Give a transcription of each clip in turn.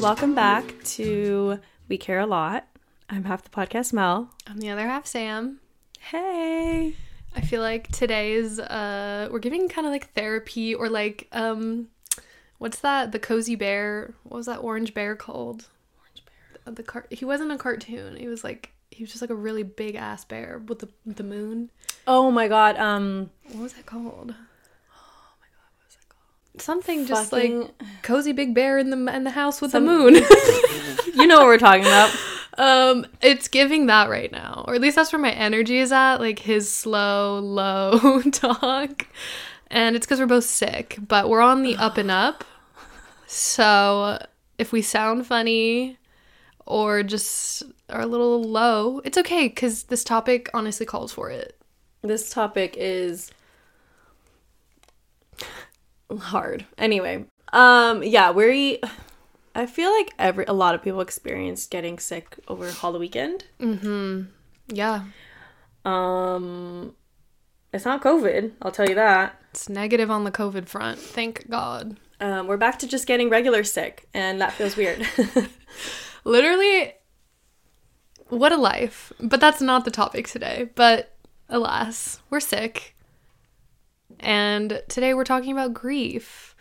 Welcome back to We Care a Lot. I'm half the podcast Mel. I'm the other half Sam. Hey. I feel like today's uh we're giving kind of like therapy or like um what's that the cozy bear what was that orange bear called orange bear the car he wasn't a cartoon he was like he was just like a really big ass bear with the with the moon Oh my god, um what was that called oh my god what was that called something just Fucking- like cozy big bear in the in the house with Some- the moon you know what we're talking about. Um, it's giving that right now, or at least that's where my energy is at. Like his slow, low talk, and it's because we're both sick, but we're on the up and up. So if we sound funny or just are a little low, it's okay because this topic honestly calls for it. This topic is hard. Anyway, um yeah, we I feel like every a lot of people experienced getting sick over Halloween weekend. Mm-hmm. Yeah, Um it's not COVID, I'll tell you that. it's negative on the COVID front. Thank God. Um, we're back to just getting regular sick, and that feels weird. Literally, what a life. But that's not the topic today. But alas, we're sick. And today we're talking about grief.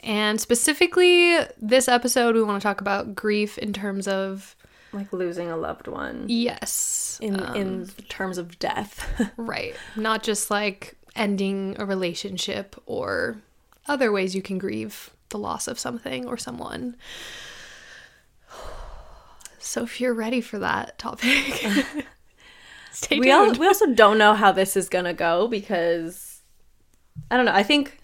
And specifically, this episode, we want to talk about grief in terms of, like losing a loved one yes, in um, in terms of death. right. Not just like ending a relationship or other ways you can grieve the loss of something or someone. So if you're ready for that topic, stay tuned. we al- we also don't know how this is gonna go because I don't know. I think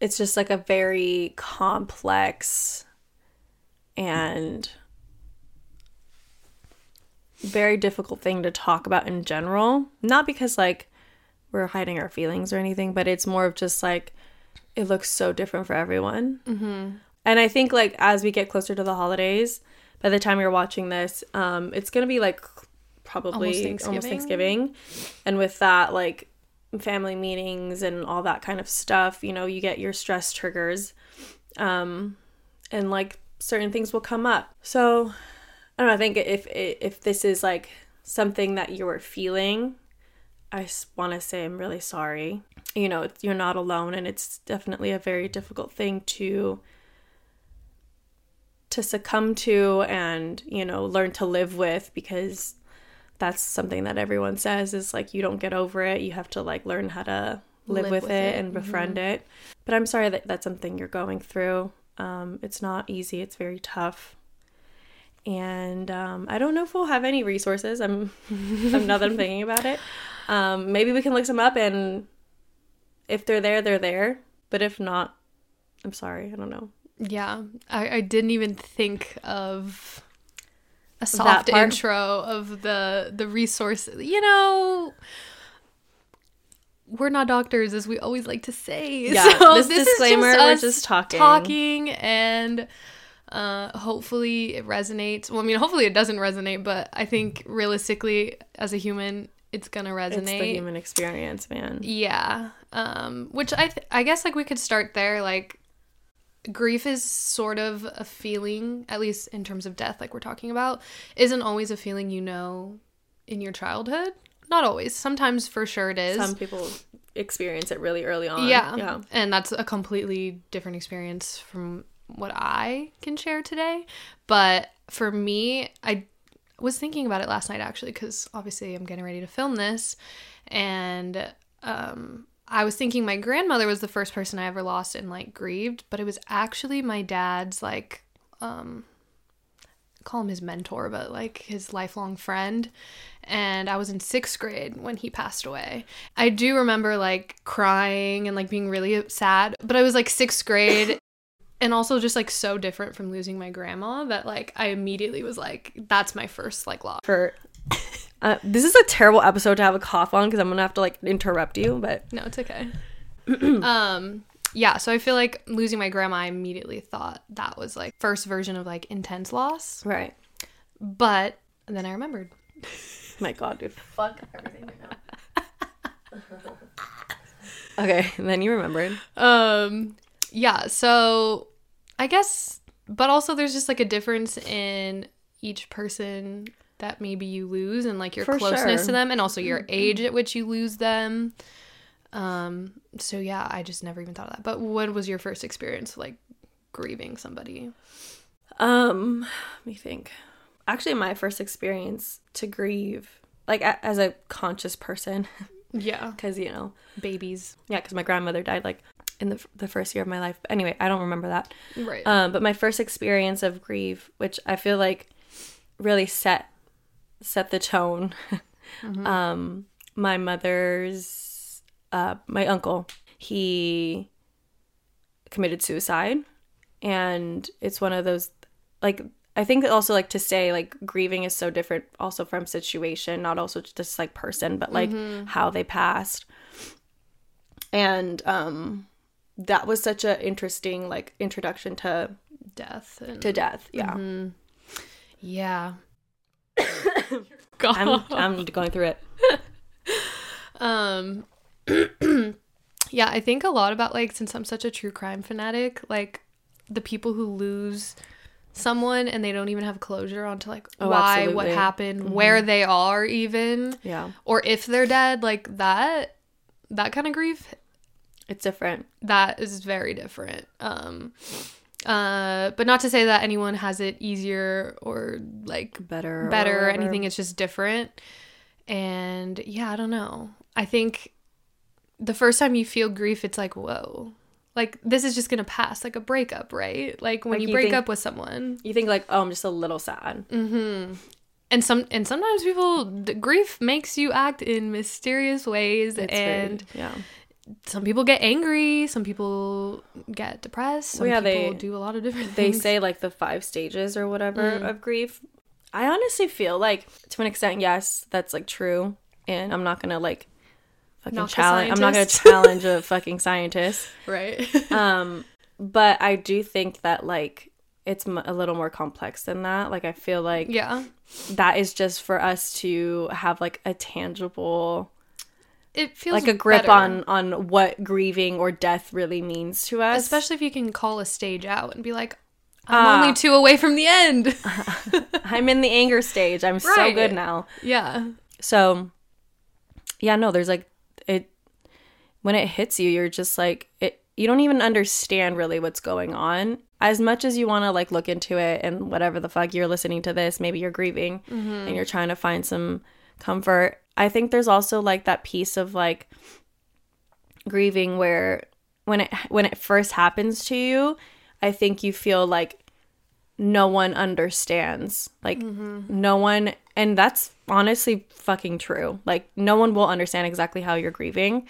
it's just like a very complex and very difficult thing to talk about in general. Not because like we're hiding our feelings or anything, but it's more of just like it looks so different for everyone. Mm-hmm. And I think like as we get closer to the holidays, by the time you're watching this, um, it's gonna be like probably Almost almost Thanksgiving. Thanksgiving. And with that, like family meetings and all that kind of stuff, you know, you get your stress triggers. Um, and like certain things will come up. So I don't know, I think if if this is like something that you're feeling, I want to say I'm really sorry. You know, you're not alone and it's definitely a very difficult thing to to succumb to and, you know, learn to live with because that's something that everyone says is like you don't get over it. You have to like learn how to live, Live with, with it, it. and befriend it. But I'm sorry that that's something you're going through. Um, it's not easy. It's very tough. And um, I don't know if we'll have any resources. I'm, I'm now that I'm thinking about it. Um, maybe we can look some up, and if they're there, they're there. But if not, I'm sorry. I don't know. Yeah, I, I didn't even think of a soft intro of the the resource. You know, we're not doctors, as we always like to say. Yeah, So this is disclaimer, we're just talking. talking, and uh, hopefully it resonates. Well, I mean, hopefully it doesn't resonate, but I think realistically, as a human, it's gonna resonate. It's the human experience, man. Yeah. Um which I th- I guess like we could start there like grief is sort of a feeling at least in terms of death like we're talking about isn't always a feeling you know in your childhood. Not always. Sometimes for sure it is. Some people experience it really early on. yeah. Yeah. And that's a completely different experience from what I can share today. But for me, I was thinking about it last night actually because obviously I'm getting ready to film this and um I was thinking my grandmother was the first person I ever lost and like grieved, but it was actually my dad's like um call him his mentor, but like his lifelong friend. And I was in sixth grade when he passed away. I do remember like crying and like being really sad, but I was like sixth grade and also just like so different from losing my grandma that like I immediately was like, that's my first like loss. For uh, this is a terrible episode to have a cough on because I'm gonna have to like interrupt you. But No, it's okay. um, yeah, so I feel like losing my grandma, I immediately thought that was like first version of like intense loss. right, But then I remembered. My God, dude, fuck everything right now. okay, then you remembered. Um, yeah. So I guess, but also there's just like a difference in each person that maybe you lose and like your For closeness sure. Mm-hmm. to them and also your age at which you lose them. Um, so yeah, I just never even thought of that. But what was your first experience like grieving somebody? Um, let me think. Actually, my first experience to grieve, like a- as a conscious person, Yeah. because you know, Babies. yeah, because my grandmother died like in the the first year of my life. But anyway, I don't remember that. Right. Um, but my first experience of grief, which I feel like really set set the tone. um, my mother's, uh, my uncle, he committed suicide, and it's one of those, like I think also like to say like grieving is so different also from situation, not also just like person, but like how they passed, and um, that was such an interesting like introduction to Death. And, to death. Yeah. yeah. God. I'm I'm going through it. Um Yeah, I think a lot about like since I'm such a true crime fanatic, like the people who lose someone and they don't even have closure onto like Oh, why, what absolutely. happened, where they are even, Yeah. or if they're dead, like that that kind of grief It's different. that is very different. Um uh but not to say that anyone has it easier or like Better. better or whatever. anything. It's just different. And yeah, I don't know. I think the first time you feel grief, it's like, whoa. Like this is just gonna pass, like a breakup, right? Like when Like, you you break think- up with someone, You think like, oh, I'm just a little sad. and some and sometimes people grief makes you act in mysterious ways, It's and yeah. Some people get angry, some people get depressed, some Well, yeah, people they- do a lot of different They things. say like the five stages or whatever Mm. of grief. I honestly feel like to an extent, yes, that's like true, and I'm not gonna like fucking a challenge. I'm not gonna challenge a fucking scientist. right. Um, but I do think that like it's m- a little more complex than that. Like I feel like yeah. that is just for us to have like a tangible It feels like a grip better. on on what grieving or death really means to us. Especially if you can call a stage out and be like i'm Ah. only two away from the end. I'm in the anger stage. I'm so good now. Yeah. So yeah no there's like it when it hits you you're just like it you don't even understand really what's going on. As much as you want to like look into it and whatever the fuck you're listening to this maybe you're grieving and you're trying to find some comfort. I think there's also like that piece of like grieving where when it when it first happens to you i think you feel like no one understands. Like no one and that's honestly fucking true. Like no one will understand exactly how you're grieving.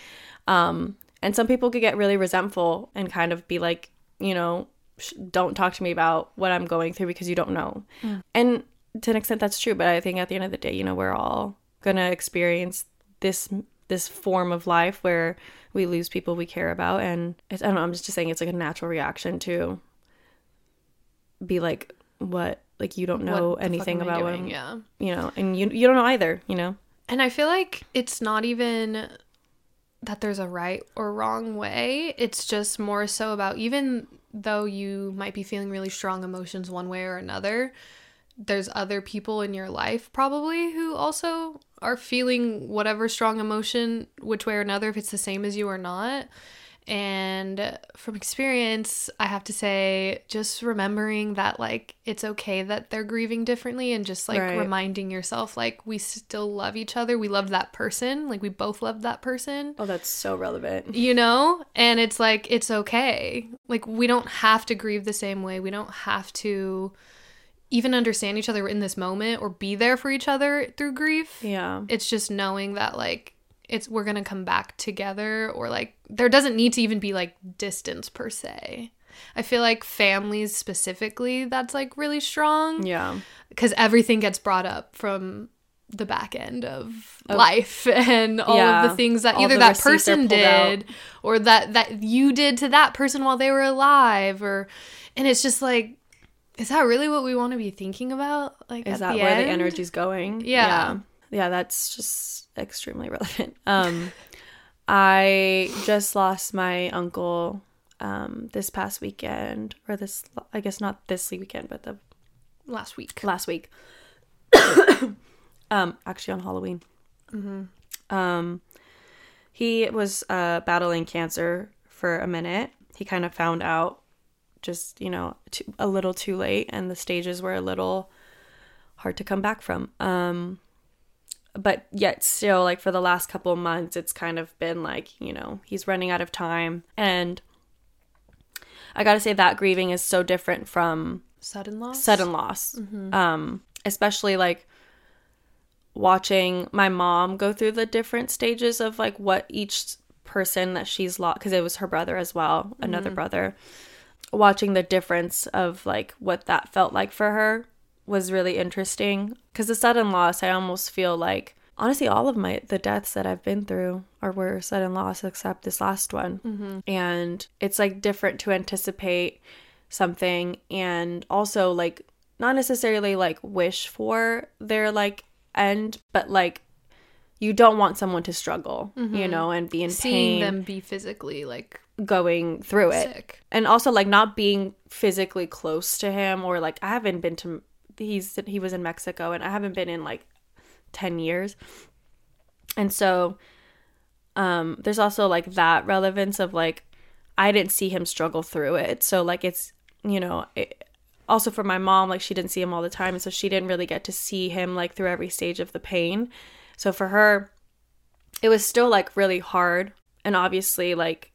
Um and some people could get really resentful and kind of be like you know sh- don't talk to me about what i'm going through because you don't know. And to an extent that's true but i think at the end of the day you know we're all gonna experience this this form of life where we lose people we care about. And it's, i don't know i'm just saying it's like a natural reaction to be like what like you don't know What the fuck anything about what doing? Yeah. you know and you you don't know either you know? And i feel like it's not even that there's a right or wrong way. It's just more so about even though you might be feeling really strong emotions one way or another there's other people in your life probably who also are feeling whatever strong emotion which way or another if it's the same as you or not. And from experience i have to say just remembering that like it's okay that they're grieving differently and just like Right. reminding yourself like we still love each other. We love that person. Like we both love that person. Oh that's so relevant. You know? And it's like it's okay. Like we don't have to grieve the same way. We don't have to even understand each other in this moment or be there for each other through grief yeah. it's just knowing that like it's we're gonna come back together or like there doesn't need to even be like distance per se. I feel like families specifically that's like really strong yeah. because everything gets brought up from the back end of life and all of the things that either that person pulled out. did or that that you did to that person while they were alive or and it's just like is that really what we want to be thinking about like is at that the where the end? energy's going Yeah. yeah, that's just extremely relevant. Um, I just lost my uncle um, this past weekend, or this, I guess not this weekend, but the Last week. last week. um, actually on Halloween. Um, he was uh, battling cancer for a minute. He kind of found out just, you know, too, a little too late, and the stages were a little hard to come back from. Um, but yet, still, like for the last couple of months, it's kind of been like, you know, he's running out of time. And I gotta say, that grieving is so different from Sudden loss. sudden loss um especially like watching my mom go through the different stages of like what each person that she's lost because it was her brother as well another brother watching the difference of like what that felt like for her was really interesting. Because the sudden loss i almost feel like honestly all of my the deaths that i've been through are were sudden loss except this last one. Mm-hmm. And it's like different to anticipate something and also like not necessarily like wish for their like end but like you don't want someone to struggle you mm-hmm. know and be in Seeing pain. them be physically like going through it sick. and also like not being physically close to him or like I haven't been to he's he was in Mexico and I haven't been in like 10 years. And so um there's also like that relevance of like I didn't see him struggle through it. So like it's you know, it, also for my mom like she didn't see him all the time and so she didn't really get to see him like through every stage of the pain. So for her it was still like really hard and obviously like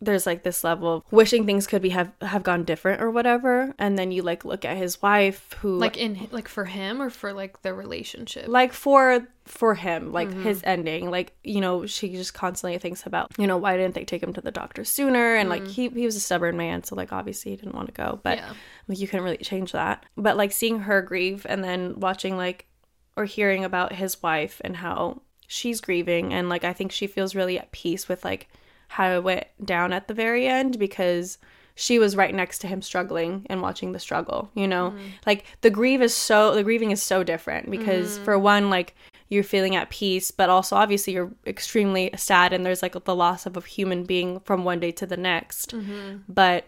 there's like this level of wishing things could be have have gone different or whatever and then you like look at his wife who Like in like for him or for like the relationship. like for for him like mm-hmm. his ending. Like you know she just constantly thinks about you know why didn't they take him to the doctor sooner? And like mm. he, he was a stubborn man so like obviously he didn't want to go but Yeah. like you couldn't really change that. But like seeing her grieve and then watching like or hearing about his wife and how she's grieving and like i think she feels really at peace with like how it went down at the very end because she was right next to him struggling and watching the struggle you know? Mm-hmm. Like the grief is so the grieving is so different because mm-hmm. for one like you're feeling at peace but also obviously you're extremely sad and there's like the loss of a human being from one day to the next. Mm-hmm. But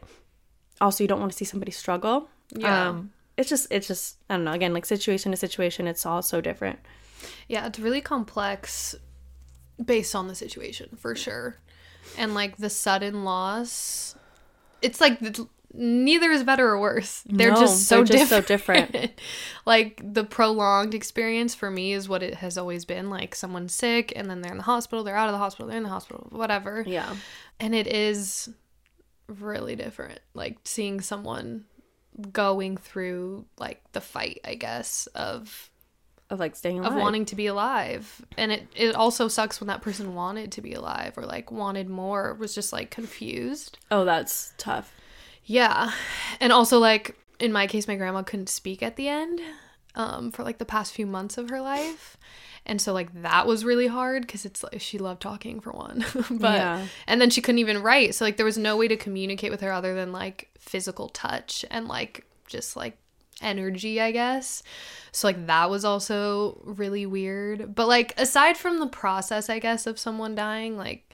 also you don't want to see somebody struggle. Yeah. um it's just it's just i don't know again like situation to situation it's all so different. Yeah, it's really complex based on the situation for sure. And like the sudden loss, it's like the, neither is better or worse. They're No, just so they're just so different. different. like the prolonged experience for me is what it has always been. Like someone's sick and then they're in the hospital, they're out of the hospital, they're in the hospital, whatever. yeah And it is really different. Like seeing someone going through like the fight, I guess, of of like staying alive. of wanting to be alive. And it, it also sucks when that person wanted to be alive or like wanted more was just like confused. Oh that's tough. Yeah. And also like in my case my grandma couldn't speak at the end um, for like the past few months of her life. And so like that was really hard because it's like she loved talking for one. But Yeah. and then she couldn't even write. So like there was no way to communicate with her other than like physical touch and like just like energy i guess so like that was also really weird but like aside from the process i guess of someone dying like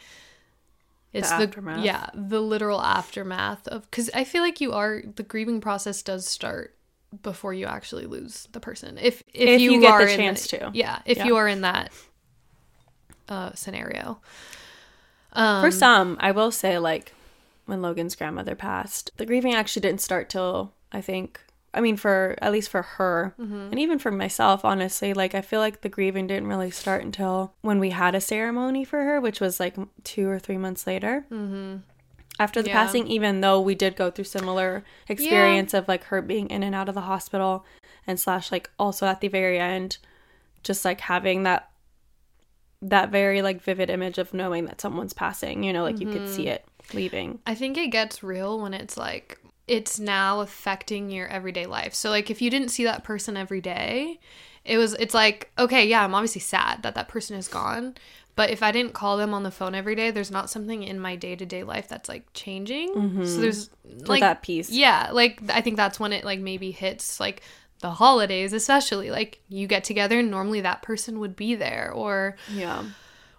it's the, aftermath. yeah the literal aftermath of because i feel like you are the grieving process does start before you actually lose the person if if, If you, you get are the in chance to. yeah if Yeah. you are in that uh scenario um for some i will say like when logan's grandmother passed the grieving actually didn't start till i think i mean for at least for her. And even for myself honestly like i feel like the grieving didn't really start until when we had a ceremony for her which was like two or three months later. Mm-hmm. after the Yeah. passing even though we did go through similar experience of like her being in and out of the hospital and slash like also at the very end just like having that that very like vivid image of knowing that someone's passing you know like you could see it leaving. I think it gets real when it's like it's now affecting your everyday life. So like if you didn't see that person every day, it was it's like okay, yeah, I'm obviously sad that that person is gone, but if I didn't call them on the phone every day, there's not something in my day-to-day life that's like changing. So mm-hmm. there's like like that piece yeah, like I think that's when it like maybe hits like the holidays especially like you get together and normally that person would be there or Yeah.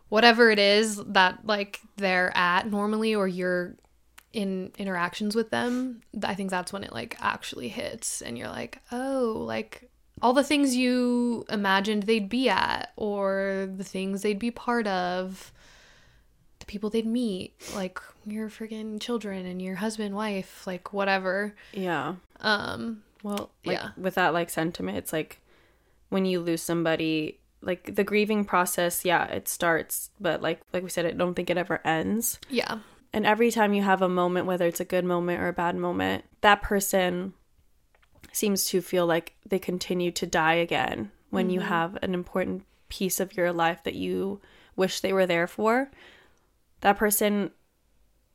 whatever it is that like they're at normally or you're in interactions with them i think that's when it like actually hits and you're like oh like all the things you imagined they'd be at or the things they'd be part of the people they'd meet like your friggin' children and your husband wife like whatever Yeah. um Well, like Yeah. with that like sentiment, it's like when you lose somebody, like the grieving process, yeah, it starts, but like like we said, I don't think it ever ends. yeah And every time you have a moment, whether it's a good moment or a bad moment, that person seems to feel like they continue to die again when you mm-hmm. have an important piece of your life that you wish they were there for. That person,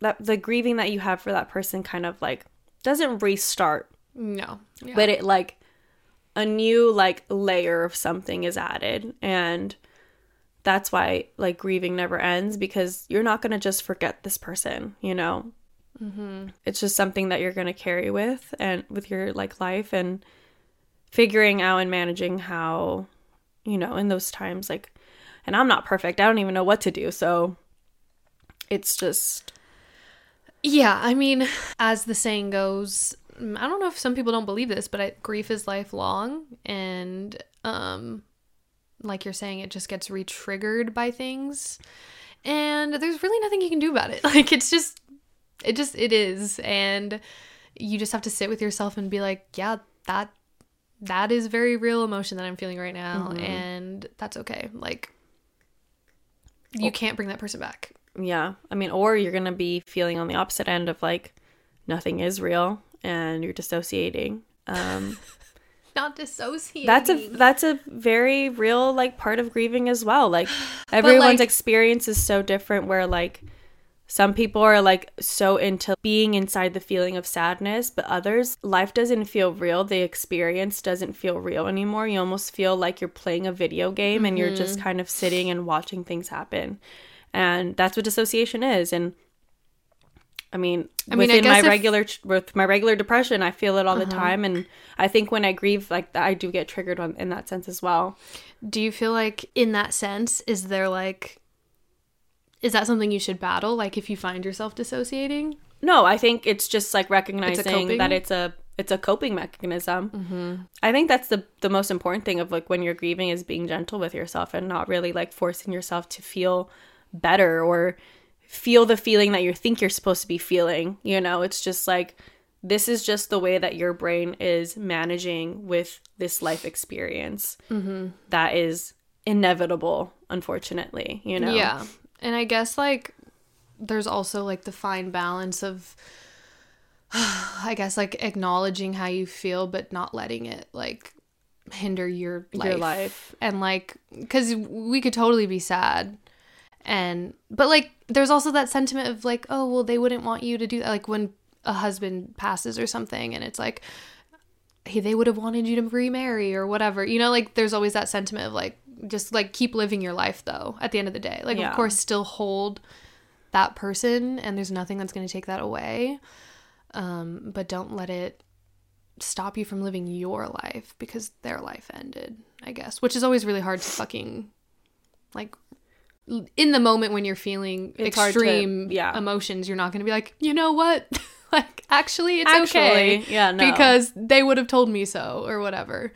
that the grieving that you have for that person kind of like doesn't restart, no yeah. but it like a new like layer of something is added. And that's why like grieving never ends because you're not going to just forget this person, you know? mm-hmm. it's just something that you're going to carry with and with your like life and figuring out and managing how you know in those times like and i'm not perfect i don't even know what to do so it's just Yeah, I mean, as the saying goes, mm, I don't know if some people don't believe this, but I, grief is lifelong, and um, like you're saying, it just gets re-triggered by things, and there's really nothing you can do about it. Like it's just, it just it is, and you just have to sit with yourself and be like, yeah, that that is very real emotion that I'm feeling right now, and that's okay. Like you can't bring that person back. yeah. I mean or you're going to be feeling on the opposite end of like nothing is real and you're dissociating. Um Not dissociating. that's a that's a very real like part of grieving as well. Like everyone's like- experience is so different where like some people are like so into being inside the feeling of sadness but others life doesn't feel real. The experience doesn't feel real anymore. You almost feel like you're playing a video game and you're just mm-hmm. kind of sitting and watching things happen. And that's what dissociation is. And I mean, I mean, I within my if- regular with my regular depression, I feel it all the time, and I think when I grieve like I do get triggered on in that sense as well. Do you feel like in that sense is there like is that something you should battle like if you find yourself dissociating? No, I think it's just like recognizing coping? that it's a it's a coping mechanism. Mm-hmm. I think that's the the most important thing of like when you're grieving is being gentle with yourself and not really like forcing yourself to feel better or feel the feeling that you think you're supposed to be feeling. You know, it's just like this is just the way that your brain is managing with this life experience mm-hmm. that is inevitable, unfortunately. You know, Yeah. And I guess like there's also like the fine balance of I guess like acknowledging how you feel but not letting it like hinder your life. Your life. And like cuz we could totally be sad and but like there's also that sentiment of like oh well they wouldn't want you to do that like when a husband passes or something and it's like hey they would have wanted you to remarry or whatever. You know like there's always that sentiment of like just like keep living your life though at the end of the day. Like Yeah. of course still hold that person and there's nothing that's going to take that away. Um but don't let it stop you from living your life because their life ended i guess which is always really hard to fucking like in the moment when you're feeling It's hard to- extreme yeah. emotions you're not going to be like you know what like actually it's Actually, okay yeah, no. because they would have told me so or whatever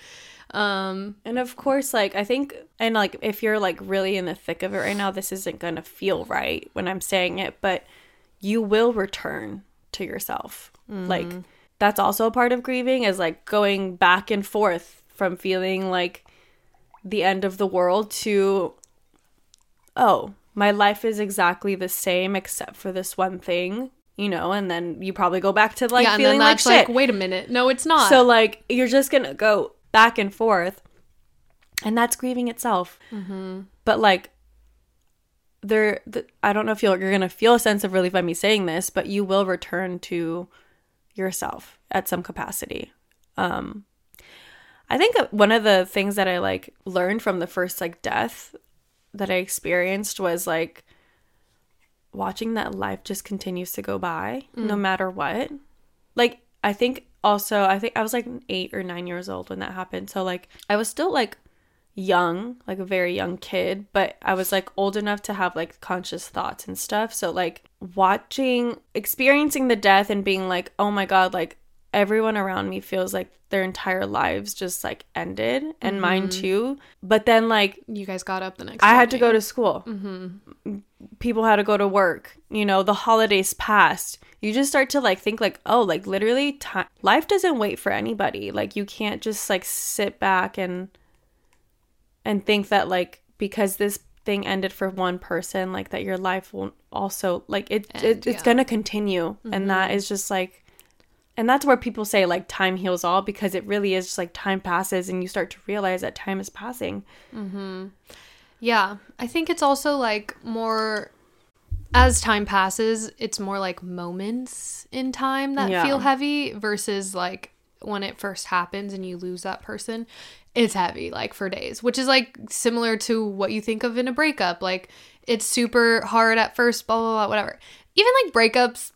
um And of course, like I think, and like if you're like really in the thick of it right now, this isn't gonna feel right when I'm saying it, but you will return to yourself. Like that's also a part of grieving is like going back and forth from feeling like the end of the world to oh, my life is exactly the same except for this one thing, you know, and then you probably go back to like yeah and feeling then like shit. like wait a minute no it's not So like you're just gonna go back and forth, and that's grieving itself. Mm-hmm. But like there, th- I don't know if you're, you're gonna feel a sense of relief by me saying this, but you will return to yourself at some capacity. Um, I think one of the things that I like learned from the first like death that I experienced was like watching that life just continues to go by no mm. matter what. Like I think also I think I was like 8 or 9 years old when that happened. So like I was still like young, like a very young kid, but I was like old enough to have like conscious thoughts and stuff. So like watching experiencing the death and being like, "Oh my god, like everyone around me feels like their entire lives just like ended and mine mm-hmm. too." But then like You guys got up the next. I had to go to school. Mm-hmm. People had to go to work. You know, the holidays passed. You just start to like think like, oh, like literally, time life doesn't wait for anybody. Like you can't just like sit back and and think that like because this thing ended for one person, like that your life won't also like it. End, it it's yeah. gonna continue, and that mm-hmm. is just like. And that's where people say like time heals all because it really is just like time passes and you start to realize that time is passing. Mm-hmm. Yeah, I think it's also like more as time passes, it's more like moments in time that Yeah. feel heavy versus like when it first happens and you lose that person, it's heavy like for days, which is like similar to what you think of in a breakup. Like it's super hard at first, blah blah blah, whatever. Even like breakups,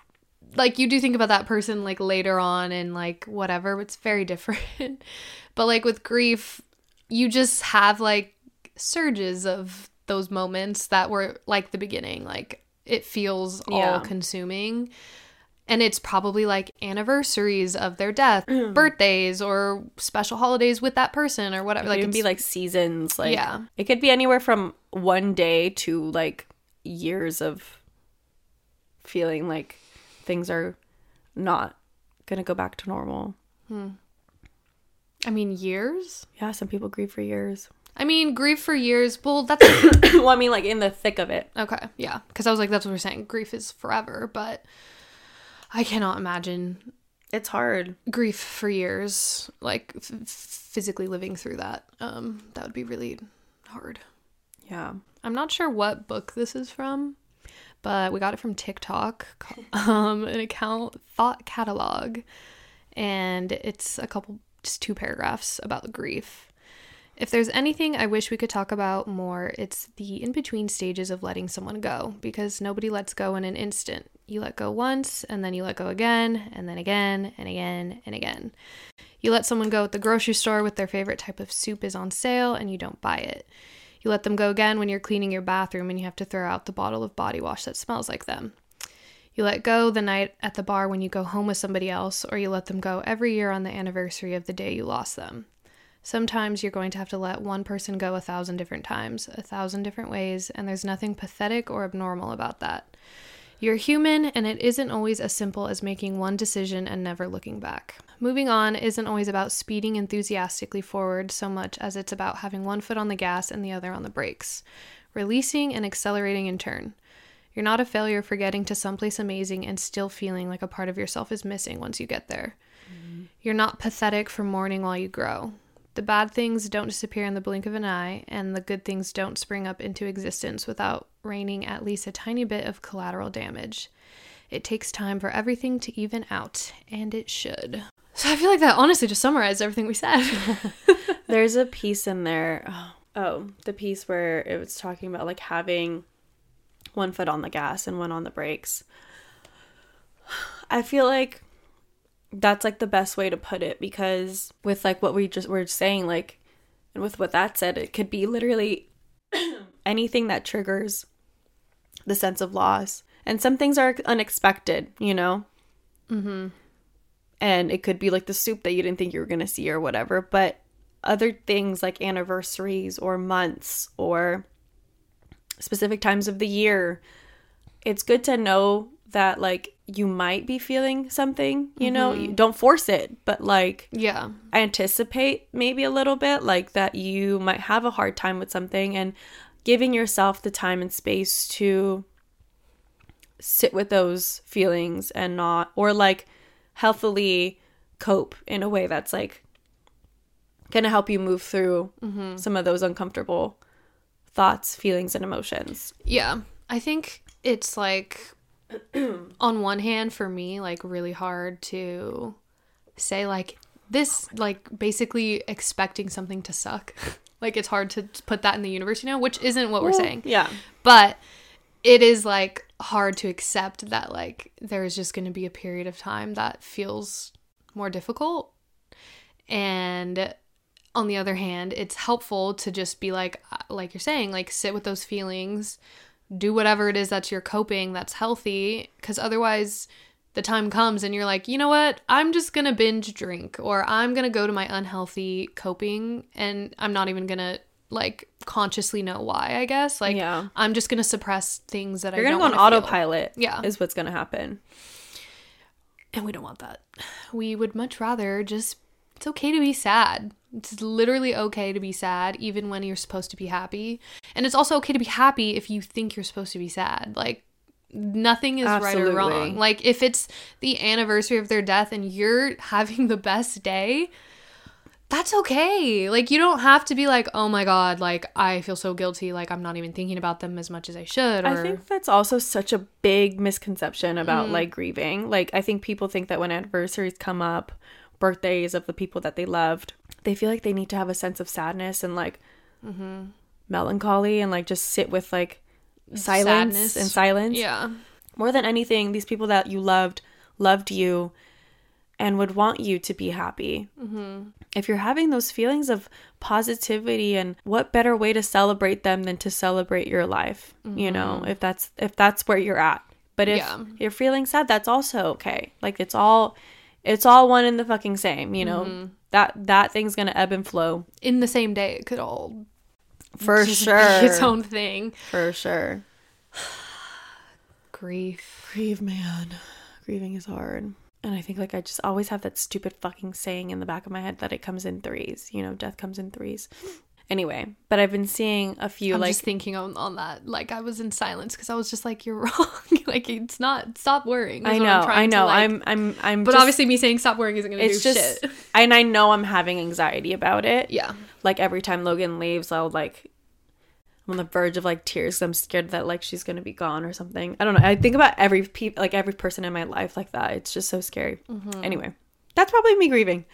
like you do think about that person like later on and like whatever, it's very different. but like with grief, you just have like surges of those moments that were like the beginning like it feels Yeah. all consuming and it's probably like anniversaries of their death birthdays or special holidays with that person or whatever like like it could be like seasons like Yeah. it could be anywhere from one day to like years of feeling like things are not gonna go back to normal. I mean years? Yeah some people grieve for years. I mean grief for years well that's well i mean like in the thick of it. Okay yeah because i was like that's what we're saying grief is forever but i cannot imagine it's hard. grief for years like f- physically living through that. Um that would be really hard. Yeah. I'm not sure what book this is from, but we got it from TikTok, um, an account Thought Catalog, and it's a couple, just two paragraphs about grief. If there's anything I wish we could talk about more, it's the in between stages of letting someone go because nobody lets go in an instant. You let go once, and then you let go again, and then again, and again, and again. You let someone go at the grocery store with their favorite type of soup is on sale and you don't buy it. You let them go again when you're cleaning your bathroom and you have to throw out the bottle of body wash that smells like them. You let go the night at the bar when you go home with somebody else, or you let them go every year on the anniversary of the day you lost them. Sometimes you're going to have to let one person go a thousand different times, a thousand different ways, and there's nothing pathetic or abnormal about that. You're human, and it isn't always as simple as making one decision and never looking back. Moving on isn't always about speeding enthusiastically forward so much as it's about having one foot on the gas and the other on the brakes, releasing and accelerating in turn. You're not a failure for getting to someplace amazing and still feeling like a part of yourself is missing once you get there. Mm-hmm. You're not pathetic for mourning while you grow. The bad things don't disappear in the blink of an eye, and the good things don't spring up into existence without raining at least a tiny bit of collateral damage. It takes time for everything to even out, and it should. So I feel like that honestly just summarized everything we said. there's a piece in there oh, oh the piece where it was talking about like having one foot on the gas and one on the brakes i feel like that's like the best way to put it because with like what we just were saying like and with what that said it could be literally anything that triggers the sense of loss and some things are unexpected you know mm-hmm. and it could be like the soup that you didn't think you were going to see or whatever but other things like anniversaries or months or specific times of the year it's good to know that like you might be feeling something you know mm-hmm. you don't force it but like Yeah. anticipate maybe a little bit like that you might have a hard time with something and giving yourself the time and space to sit with those feelings and not or like healthily cope in a way that's like going to help you move through mm-hmm. some of those uncomfortable thoughts, feelings and emotions. Yeah. I think it's like on one hand for me like really hard to say like this like basically expecting something to suck. like it's hard to put that in the universe, you know, which isn't what we're saying. Yeah. But it is like hard to accept that like there's just going to be a period of time that feels more difficult. And on the other hand, it's helpful to just be like uh, like you're saying, like sit with those feelings, do whatever it is that's your coping that's healthy cuz otherwise the time comes and you're like, "You know what? I'm just to binge drink or I'm to go to my unhealthy coping and I'm not even to like consciously know why, I guess. Like Yeah. I'm just to suppress things that You're I gonna don't go on wanna feel. autopilot. Yeah. is what's gonna happen. And we don't want that. We would much rather just, it's okay to be sad. It's literally okay to be sad, even when you're supposed to be happy. And it's also okay to be happy if you think you're supposed to be sad. Like, nothing is right or wrong. Like, if it's the anniversary of their death and you're having the best day, that's okay. Like, you don't have to be like, oh my God, like, I feel so guilty. Like, I'm not even thinking about them as much as I should. Or, I think that's also such a big misconception about Mm-hmm. like grieving. Like I think people think that when anniversaries come up, birthdays of the people that they loved, they feel like they need to have a sense of sadness and like Mm-hmm. melancholy and like just sit with like silence Sadness. and silence. yeah. More than anything, these people that you loved loved you and would want you to be happy. Mm-hmm. If you're having those feelings of positivity, and what better way to celebrate them than to celebrate your life? You know, if that's if that's where you're at. But if Yeah. you're feeling sad, that's also okay. Like it's all it's all one and the fucking same. You know mm-hmm. that that thing's gonna ebb and flow In the same day, it could all for sure. be its own thing. For sure. Grief. Grieve, man. Grieving is hard. And I think like I just always have that stupid fucking saying in the back of my head that it comes in threes. You know, death comes in threes. Anyway, but I've been seeing a few I'm like just thinking on, on that. Like I was in silence because I was just like, "You're wrong. like it's not. Stop worrying." I know, I to, know. like- I'm I'm I'm But just- obviously, me saying stop worrying isn't gonna it's do just shit. and I know I'm having anxiety about it. Yeah. Like every time Logan leaves, I'll like I'm on the verge of like tears. I'm scared that like she's gonna be gone or something. I don't know. I think about every pe- like every person in my life like that. It's just so scary. Mm-hmm. Anyway, that's probably me grieving.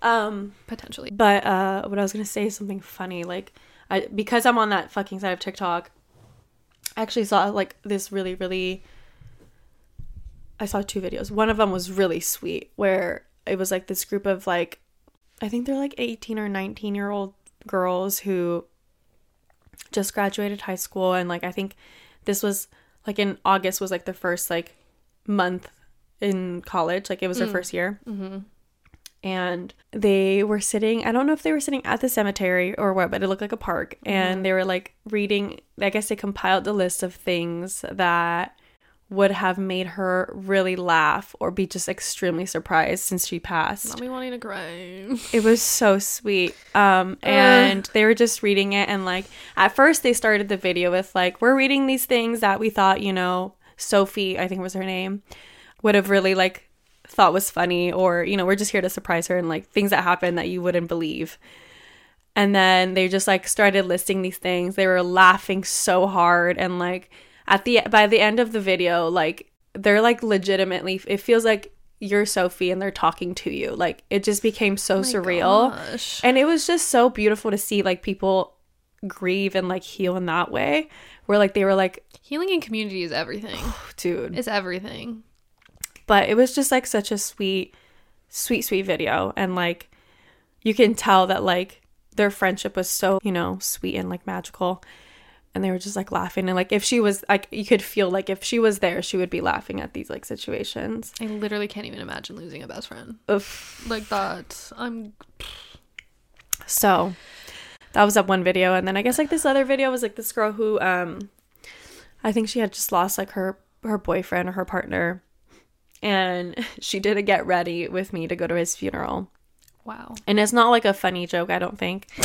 Um, Potentially. but uh, what I was gonna say is something funny. Like, I because I'm on that fucking side of TikTok. I actually saw like this really really. I saw two videos. One of them was really sweet, where it was like this group of like, I think they're like 18 or 19 year old girls who just graduated high school, and like I think this was like in August was like the first like month in college, like it was their first year and they were sitting i don't know if they were sitting at the cemetery or what but it looked like a park. And they were like reading i guess they compiled the list of things that would have made her really laugh or be just extremely surprised since she passed. Not me wanting to cry. it was so sweet. Um and they were just reading it and like at first they started the video with like we're reading these things that we thought you know sophie i think was her name would have really like thought was funny or you know we're just here to surprise her and like things that happen that you wouldn't believe and then they just like started listing these things they were laughing so hard and like at the by the end of the video like they're like legitimately it feels like you're sophie and they're talking to you like it just became so oh surreal Gosh. and it was just so beautiful to see like people grieve and like heal in that way where like they were like Healing in community is everything. dude It's everything. But it was just like such a sweet sweet sweet video. And like you can tell that like their friendship was so you know sweet and like magical. And they were just like laughing. And like if she was like you could feel like if she was there she would be laughing at these like situations. I literally can't even imagine losing a best friend. Oof. like that. I'm so that was up one video. And then i guess like this other video was like this girl who um i think she had just lost like her her boyfriend or her partner and she did a get ready with me to go to his funeral wow. and it's not like a funny joke i don't think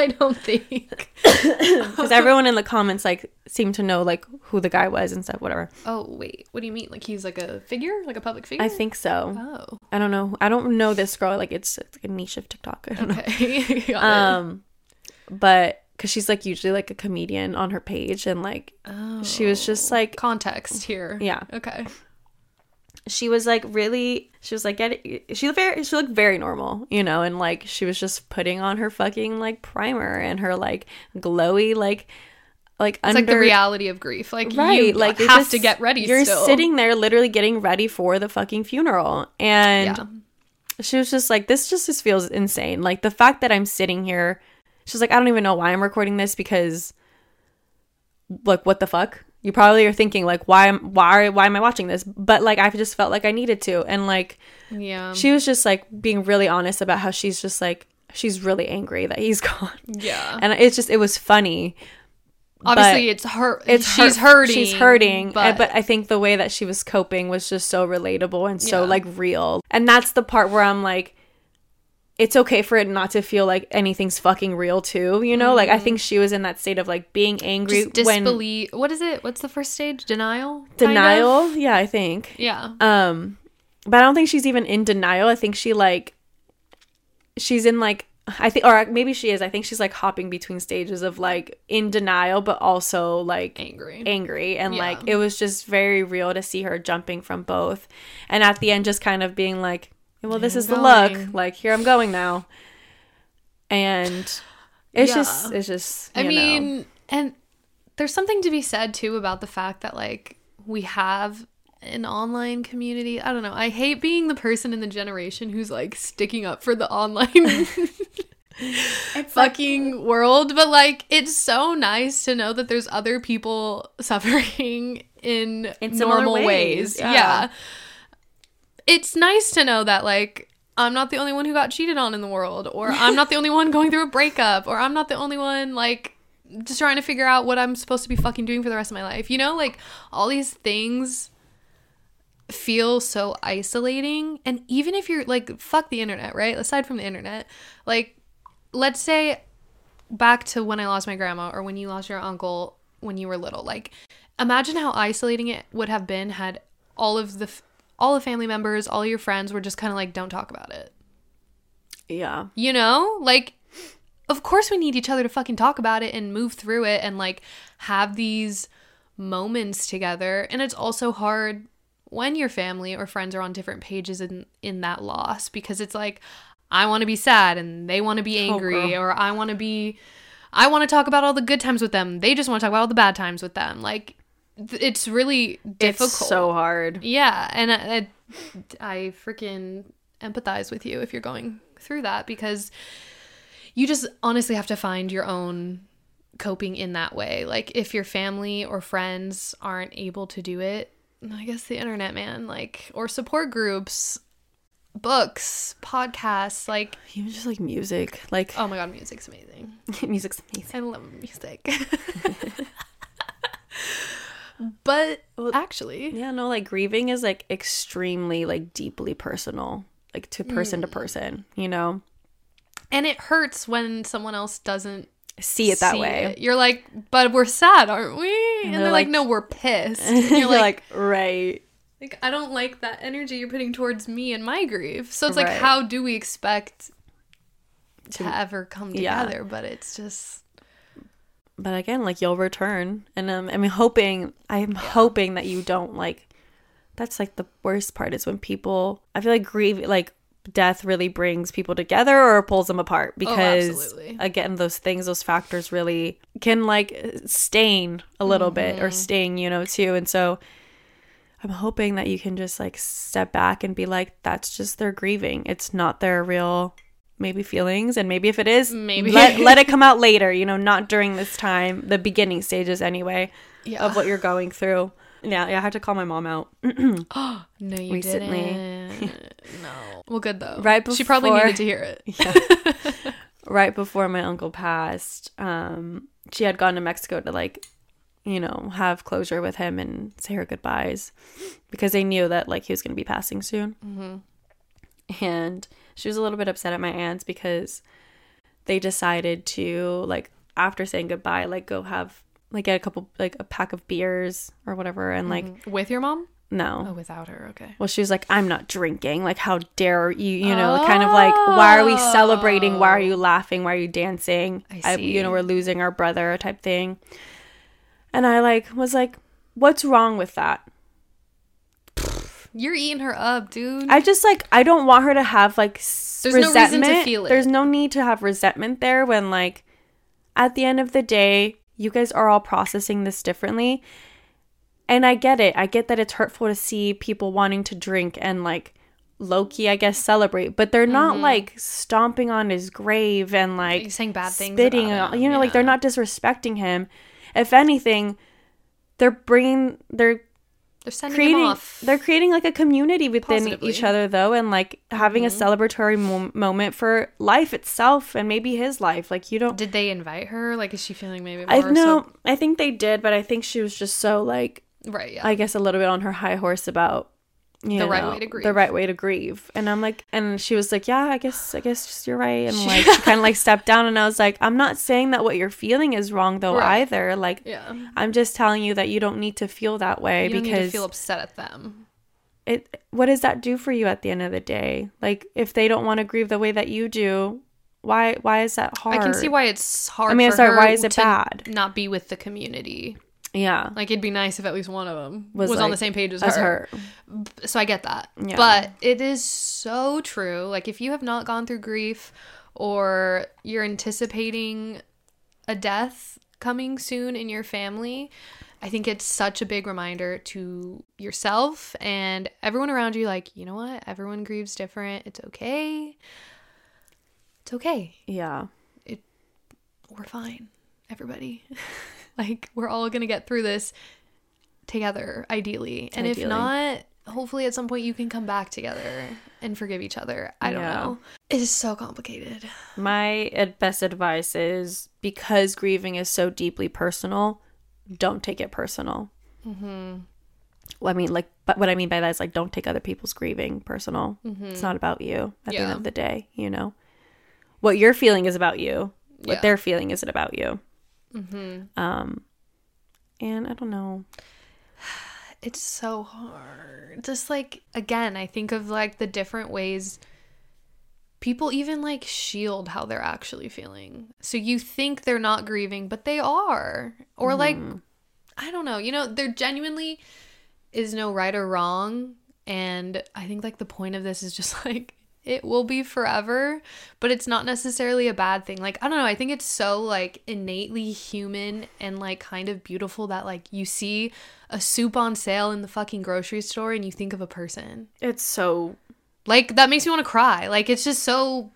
I don't think. because everyone in the comments like seemed to know like who the guy was and stuff whatever Oh wait, what do you mean? Like he's like a figure, like a public figure? i think so Oh, i don't know i don't know this girl like it's, it's like a niche of tiktok i don't know okay. It. um but because she's like usually like a comedian on her page and like oh. she was just like context here. yeah Okay. She was like really she was like getting she looked very she looked very normal you know and like she was just putting on her fucking like primer and her like glowy like like It's like the reality of grief. Like right you like have just- to get ready. you're still. sitting there literally getting ready for the fucking funeral and Yeah. she was just like, this just, just feels insane. Like the fact that I'm sitting here, she's like, I don't even know why I'm recording this because, like, what the fuck? You probably are thinking like, why am why why am I watching this? But like, I just felt like I needed to, and like, Yeah. she was just like being really honest about how she's just like she's really angry that he's gone, yeah. and it's just it was funny. Obviously, it's her. It's she's hurt- hurting. She's hurting, But, but, but I think the way that she was coping was just so relatable and so Yeah. like real. And that's the part where I'm like, it's okay for it not to feel like anything's fucking real too. You know, like I think she was in that state of like being angry Mm-hmm. just when disbelief. What is it? What's the first stage? Denial. kind of? denial. Yeah, I think. Yeah. Um, but I don't think she's even in denial. I think she like she's in like I think or maybe she is. I think she's like hopping between stages of like in denial but also like Angry. angry and Yeah. like it was just very real to see her jumping from both. And at the end just kind of being like, well this Here is I'm the look. Like here I'm going now. And it's Yeah. just it's just I you know. mean, and there's something to be said too about the fact that like we have an online community. I don't know. I hate being the person in the generation who's like sticking up for the online fucking world, but like it's so nice to know that there's other people suffering in, In normal ways. ways, Yeah. yeah. It's nice to know that like I'm not the only one who got cheated on in the world or I'm not the only one going through a breakup or I'm not the only one like just trying to figure out what I'm supposed to be fucking doing for the rest of my life. You know, like all these things feel so isolating. And even if you're like, fuck the internet, right? Aside from the internet, like, let's say back to when I lost my grandma or when you lost your uncle when you were little. Like, imagine how isolating it would have been had all of the. f- all the family members, all your friends were just kind of like, don't talk about it. yeah. You know? Like, of course we need each other to fucking talk about it and move through it and like have these moments together. And it's also hard when your family or friends are on different pages in in that loss because it's like I want to be sad and they want to be oh, angry girl. or I want to be I want to talk about all the good times with them. They just want to talk about all the bad times with them. Like it's really difficult. It's so hard. Yeah, and I, I, I freaking empathize with you if you're going through that because you just honestly have to find your own coping in that way. Like if your family or friends aren't able to do it, I guess the internet, man, like or support groups, books, podcasts, like Even just like music. Like oh my god, music's amazing. music's amazing. I love music. but actually, Yeah, no, like grieving is like extremely like deeply personal, like to person to Mm. person, you know? and it hurts when someone else doesn't See it that see way. it. You're like, but we're sad, aren't we? And, they're, they're like, like- no, we're pissed. And You're you're like, like, right. like, I don't like that energy you're putting towards me and my grief. So it's like, how do we expect to, To- ever come Yeah. together? But it's just, But again, like you'll return. And um, I'm hoping, I'm hoping that you don't like, that's like the worst part is when people, I feel like grieve, like death really brings people together or pulls them apart because absolutely. again those things those factors really can like stain a little bit or sting you know too and so i'm hoping that you can just like step back and be like that's just their grieving it's not their real maybe feelings and maybe if it is Maybe. let, let it come out later you know not during this time the beginning stages anyway yeah. of what you're going through yeah, yeah i had to call my mom out no, you recently. didn't. no. Well, good though. Right before She probably needed to hear it. Yeah. right before my uncle passed, um, she had gone to Mexico to like, you know, have closure with him and say her goodbyes because they knew that like he was going to be passing soon. And she was a little bit upset at my aunts because they decided to like after saying goodbye, like go have like get a couple like a pack of beers or whatever and like mm-hmm. With your mom? no Oh, without her. Okay. well, she was like, I'm not drinking. Like, how dare you, you know, kind of like, why are we celebrating? Why are you oh. laughing? Why are you dancing? I you know, we're losing our brother type thing. And I like was like, what's wrong with that? You're eating her up, dude. I just like, I don't want her to have like There's no reason to feel it. There's no need to have resentment there when like, at the end of the day, you guys are all processing this differently. And I get it. I get that it's hurtful to see people wanting to drink and like low key, I guess, celebrate, but they're not Mm-hmm. like stomping on his grave and like Like, saying bad things spitting. about him, You know, like they're not disrespecting him. If anything, they're bringing they're They're sending creating off. they're creating like a community within Positively. each other though and like having a Mm-hmm. celebratory mo- moment for life itself and maybe his life like you don't Did they invite her? Like, is she feeling maybe more i so- know i think they did but i think she was just so like Right. Yeah. i guess a little bit on her high horse about you The right way to grieve. the right way to grieve and i'm like and she was like yeah i guess i guess you're right and like she kind of like stepped down and i was like i'm not saying that what you're feeling is wrong though Right. either like yeah. i'm just telling you that you don't need to feel that way You don't because need to feel upset at them. it what does that do for you at the end of the day like if they don't want to grieve the way that you do why why is that hard I can see why it's hard. I mean, sorry, why is it to bad? Not be with the community. Yeah Like it'd be nice if at least one of them Was, was, on the same page as, as her. her So I get that. Yeah. But it is so true. Like if you have not gone through grief or you're anticipating a death coming soon in your family, I think it's such a big reminder to yourself and everyone around you like, you know what? Everyone grieves different. It's okay. It's okay. yeah It We're fine. Everybody. like we're all going to get through this together ideally. And if not, hopefully at some point you can come back together and forgive each other. I don't Yeah. know. It is so complicated. my best advice is because grieving is so deeply personal don't take it personal mm-hmm. well, i mean like but what i mean by that is like don't take other people's grieving personal it's not about you at the end Mm-hmm. Of the day you know what you're feeling is about you what Yeah. they're feeling isn't about you um and i don't know It's so hard. Just like again, I think of like the different ways people even like shield how they're actually feeling. So you think they're not grieving, but they are. Or like I don't know, you know, there genuinely is no right or wrong and I think like the point of this is just like it will be forever, but it's not necessarily a bad thing. Like I don't know, I think it's so like innately human and like kind of beautiful that like you see a soup on sale in the fucking grocery store and you think of a person. it's so Like that makes me want to cry. Like it's just so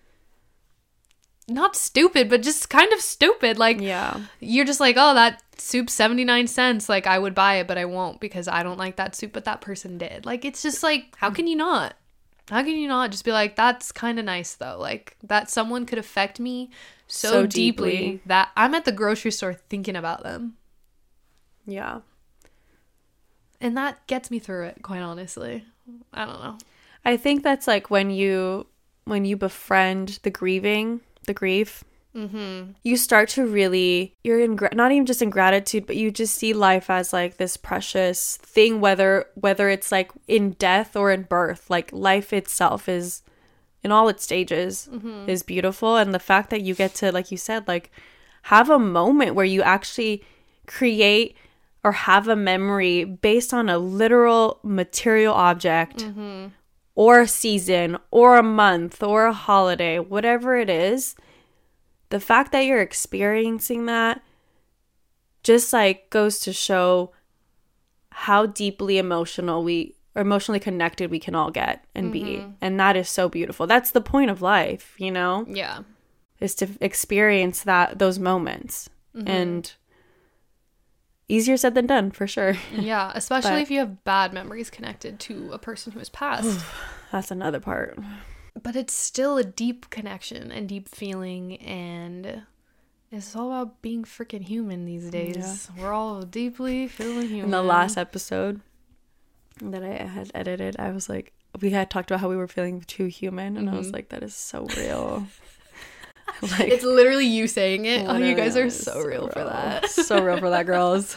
not stupid, but just kind of stupid. Like yeah you're just like, oh, that soup 79 cents. Like, I would buy it, but I won't because I don't like that soup, but that person did. Like, it's just like, how can you not? How can you not just be like, that's kind of nice though? Like, that someone could affect me so, So deeply, deeply. that I'm at the grocery store thinking about them. yeah And that gets me through it, quite honestly. I don't know. I think that's like when you when you befriend the grieving, the grief. Mm-hmm. You start to really you're in gra- not even just in gratitude, but you just see life as like this precious thing whether whether it's like in death or in birth. Like life itself is in all its stages is beautiful and the fact that you get to like you said like have a moment where you actually create or have a memory based on a literal material object or a season or a month or a holiday, whatever it is, the fact that you're experiencing that just like goes to show how deeply emotional we or emotionally connected we can all get and be. Mm-hmm. And that is so beautiful. That's the point of life, you know, Yeah. is to experience that those moments. Mm-hmm. And easier said than done for sure. Yeah. Especially But- if you have bad memories connected to a person who has passed. That's another part. But it's still a deep connection and deep feeling and it's all about being freaking human these days. We're all deeply feeling human in the last episode that I had edited, I was like, we had talked about how we were feeling too human, and I was mm-hmm. like, that is so real. like, it's literally you saying it. Oh you guys are so real for that. So real for that, girls.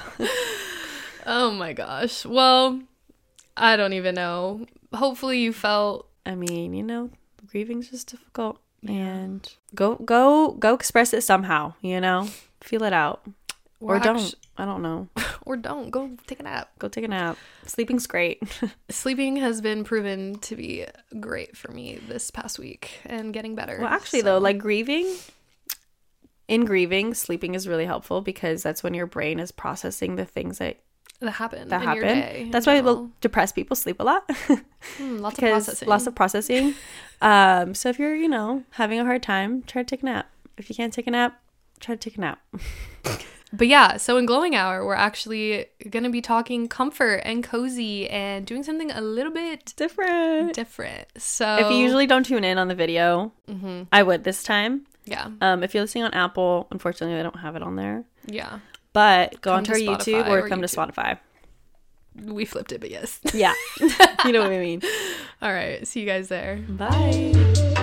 oh my gosh. Well i don't even know. Hopefully you felt I mean, you know, grieving's just difficult, and go, go, go express it somehow. You know, feel it out, or We're don't. I don't know. or don't go take a nap Go take a nap. Sleeping's great. sleeping has been proven to be great for me this past week and getting better Well, actually, so- though, like grieving, in grieving, sleeping is really helpful because that's when your brain is processing the things that that happen that happen. day That's why general. depressed people sleep a lot Hmm, lots of processing. lots of processing. um, so if you're, you know, having a hard time, try to take a nap. If you can't take a nap, try to take a nap. But yeah, so in Glowing Hour, we're actually going to be talking comfort and cozy and doing something a little bit Different. different. So If you usually don't tune in on the video, Mhm. I would this time. yeah, Um, if you're listening on Apple, unfortunately, I don't have it on there. yeah, But go Come onto to our YouTube or, or come YouTube. to Spotify. we flipped it, but yes. Yeah. you know what I mean. All right, see you guys there. Bye.